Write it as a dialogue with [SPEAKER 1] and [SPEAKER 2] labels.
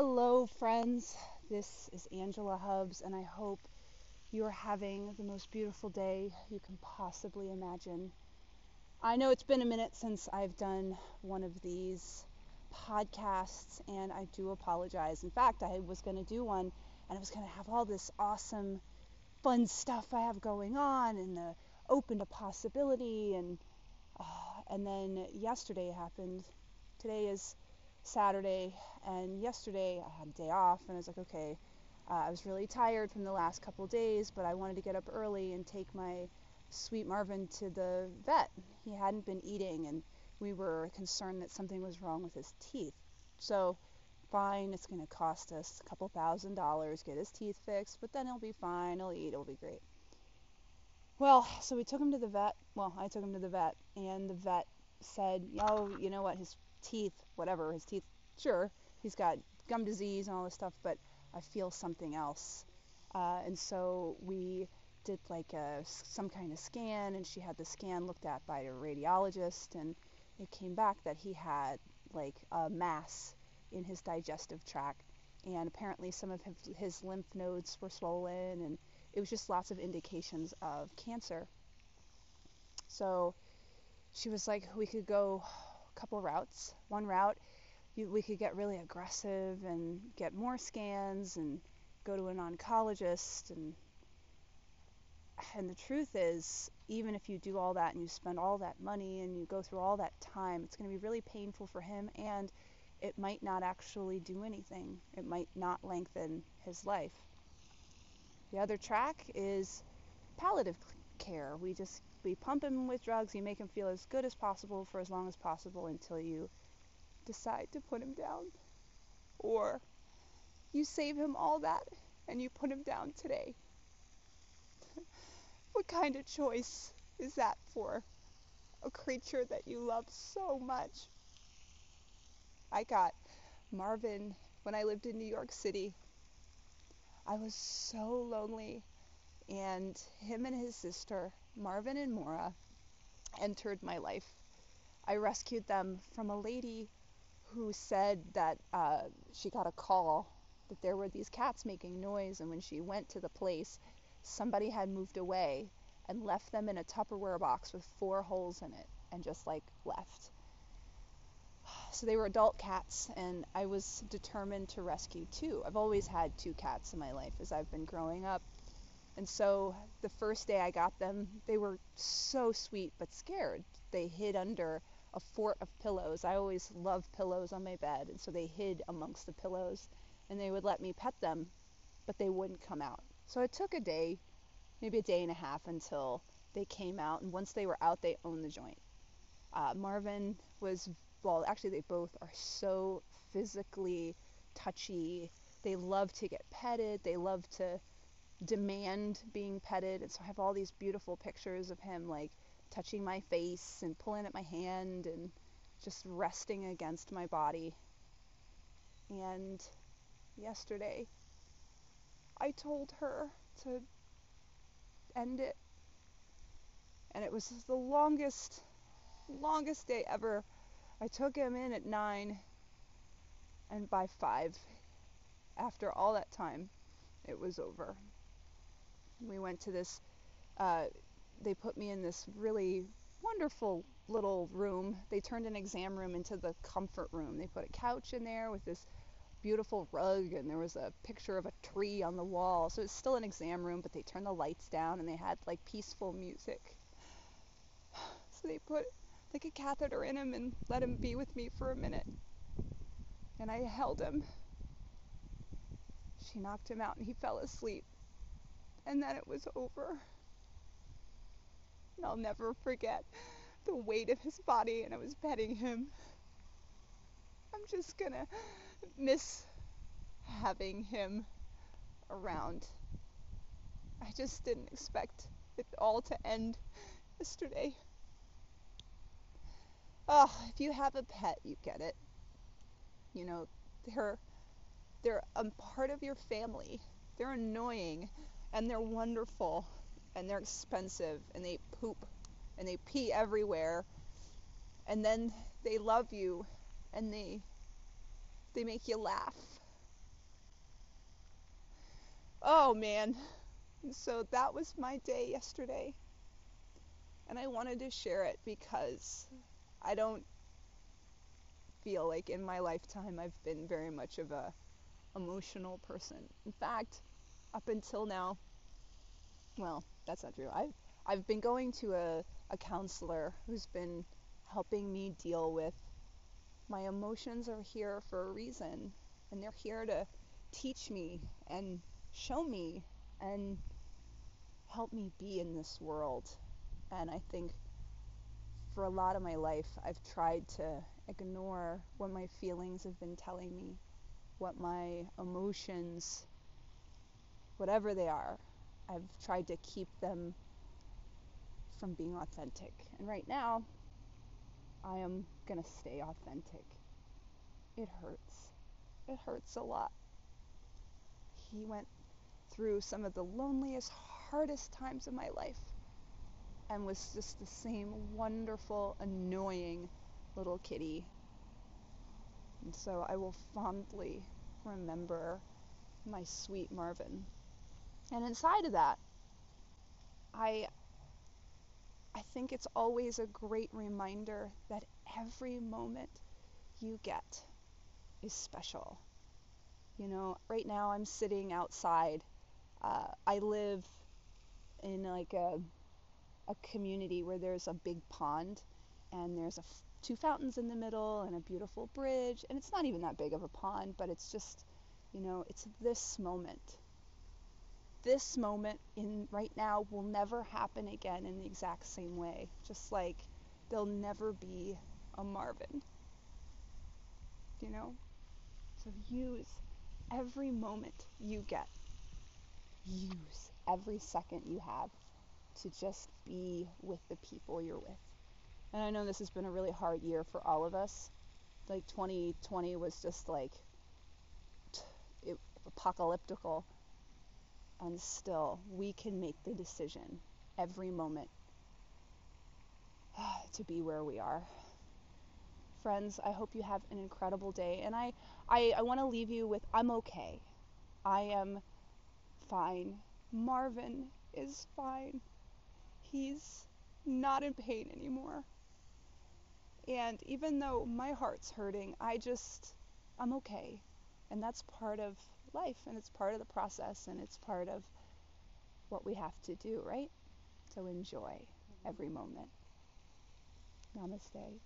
[SPEAKER 1] Hello, friends. This is Angela Hubbs, and I hope you are having the most beautiful day you can possibly imagine. I know it's been a minute since I've done one of these podcasts, and I do apologize. In fact, I was going to do one, and I was going to have all this awesome, fun stuff I have going on, and the open to possibility, and uh, and then yesterday happened. Today is Saturday, and yesterday I had a day off, and I was like, okay, uh, I was really tired from the last couple days, but I wanted to get up early and take my sweet Marvin to the vet. He hadn't been eating, and we were concerned that something was wrong with his teeth. So, fine, it's going to cost us a couple thousand dollars, get his teeth fixed, but then he'll be fine, he'll eat, it'll be great. Well, so we took him to the vet. Well, I took him to the vet, and the vet said, "Oh, you know what? His teeth, whatever, his teeth, sure, he's got gum disease and all this stuff, but I feel something else. Uh, and so we did like a, some kind of scan, and she had the scan looked at by a radiologist, and it came back that he had like a mass in his digestive tract, and apparently some of his, his lymph nodes were swollen, and it was just lots of indications of cancer. So she was like, we could go a couple routes. One route, you, we could get really aggressive and get more scans and go to an oncologist and and the truth is even if you do all that and you spend all that money and you go through all that time it's going to be really painful for him and it might not actually do anything. It might not lengthen his life. The other track is palliative care. We just we pump him with drugs, you make him feel as good as possible for as long as possible until you decide to put him down. Or you save him all that and you put him down today. what kind of choice is that for a creature that you love so much? I got Marvin when I lived in New York City. I was so lonely, and him and his sister Marvin and Mora entered my life. I rescued them from a lady who said that uh, she got a call that there were these cats making noise, and when she went to the place, somebody had moved away and left them in a Tupperware box with four holes in it and just like left. So they were adult cats, and I was determined to rescue two. I've always had two cats in my life as I've been growing up. And so the first day I got them, they were so sweet but scared. They hid under a fort of pillows. I always loved pillows on my bed, and so they hid amongst the pillows and they would let me pet them, but they wouldn't come out. So it took a day, maybe a day and a half until they came out, and once they were out, they owned the joint. Uh, Marvin was, well, actually, they both are so physically touchy. They love to get petted, they love to demand being petted. And so I have all these beautiful pictures of him like touching my face and pulling at my hand and just resting against my body. And yesterday, I told her to end it. And it was the longest, longest day ever. I took him in at 9, and by 5, after all that time, it was over we went to this uh, they put me in this really wonderful little room. They turned an exam room into the comfort room. They put a couch in there with this beautiful rug and there was a picture of a tree on the wall. So it's still an exam room but they turned the lights down and they had like peaceful music. So they put like a catheter in him and let him be with me for a minute. And i held him. She knocked him out and he fell asleep. And then it was over. And I'll never forget the weight of his body, and I was petting him. I'm just gonna miss having him around. I just didn't expect it all to end yesterday. Oh, if you have a pet, you get it. You know, they're they're a part of your family. They're annoying and they're wonderful and they're expensive and they poop and they pee everywhere and then they love you and they they make you laugh Oh man. So that was my day yesterday. And I wanted to share it because I don't feel like in my lifetime I've been very much of a emotional person. In fact, up until now, well, that's not true. I've I've been going to a, a counselor who's been helping me deal with my emotions are here for a reason and they're here to teach me and show me and help me be in this world. And I think for a lot of my life, I've tried to ignore what my feelings have been telling me, what my emotions, whatever they are, I've tried to keep them from being authentic. And right now, I am going to stay authentic. It hurts. It hurts a lot. He went through some of the loneliest, hardest times of my life and was just the same wonderful, annoying little kitty. And so I will fondly remember my sweet Marvin. And inside of that, I I think it's always a great reminder that every moment you get is special. You know, right now I'm sitting outside. Uh, I live in like a a community where there's a big pond and there's a f- two fountains in the middle and a beautiful bridge and it's not even that big of a pond but it's just you know it's this moment this moment in right now will never happen again in the exact same way just like there'll never be a marvin you know so use every moment you get use every second you have to just be with the people you're with. And I know this has been a really hard year for all of us. Like 2020 was just like it, apocalyptical. And still, we can make the decision every moment to be where we are. Friends, I hope you have an incredible day. And I, I, I want to leave you with I'm okay. I am fine. Marvin is fine he's not in pain anymore. And even though my heart's hurting, I just, I'm okay. And that's part of life, and it's part of the process, and it's part of what we have to do, right? So enjoy every moment. Namaste.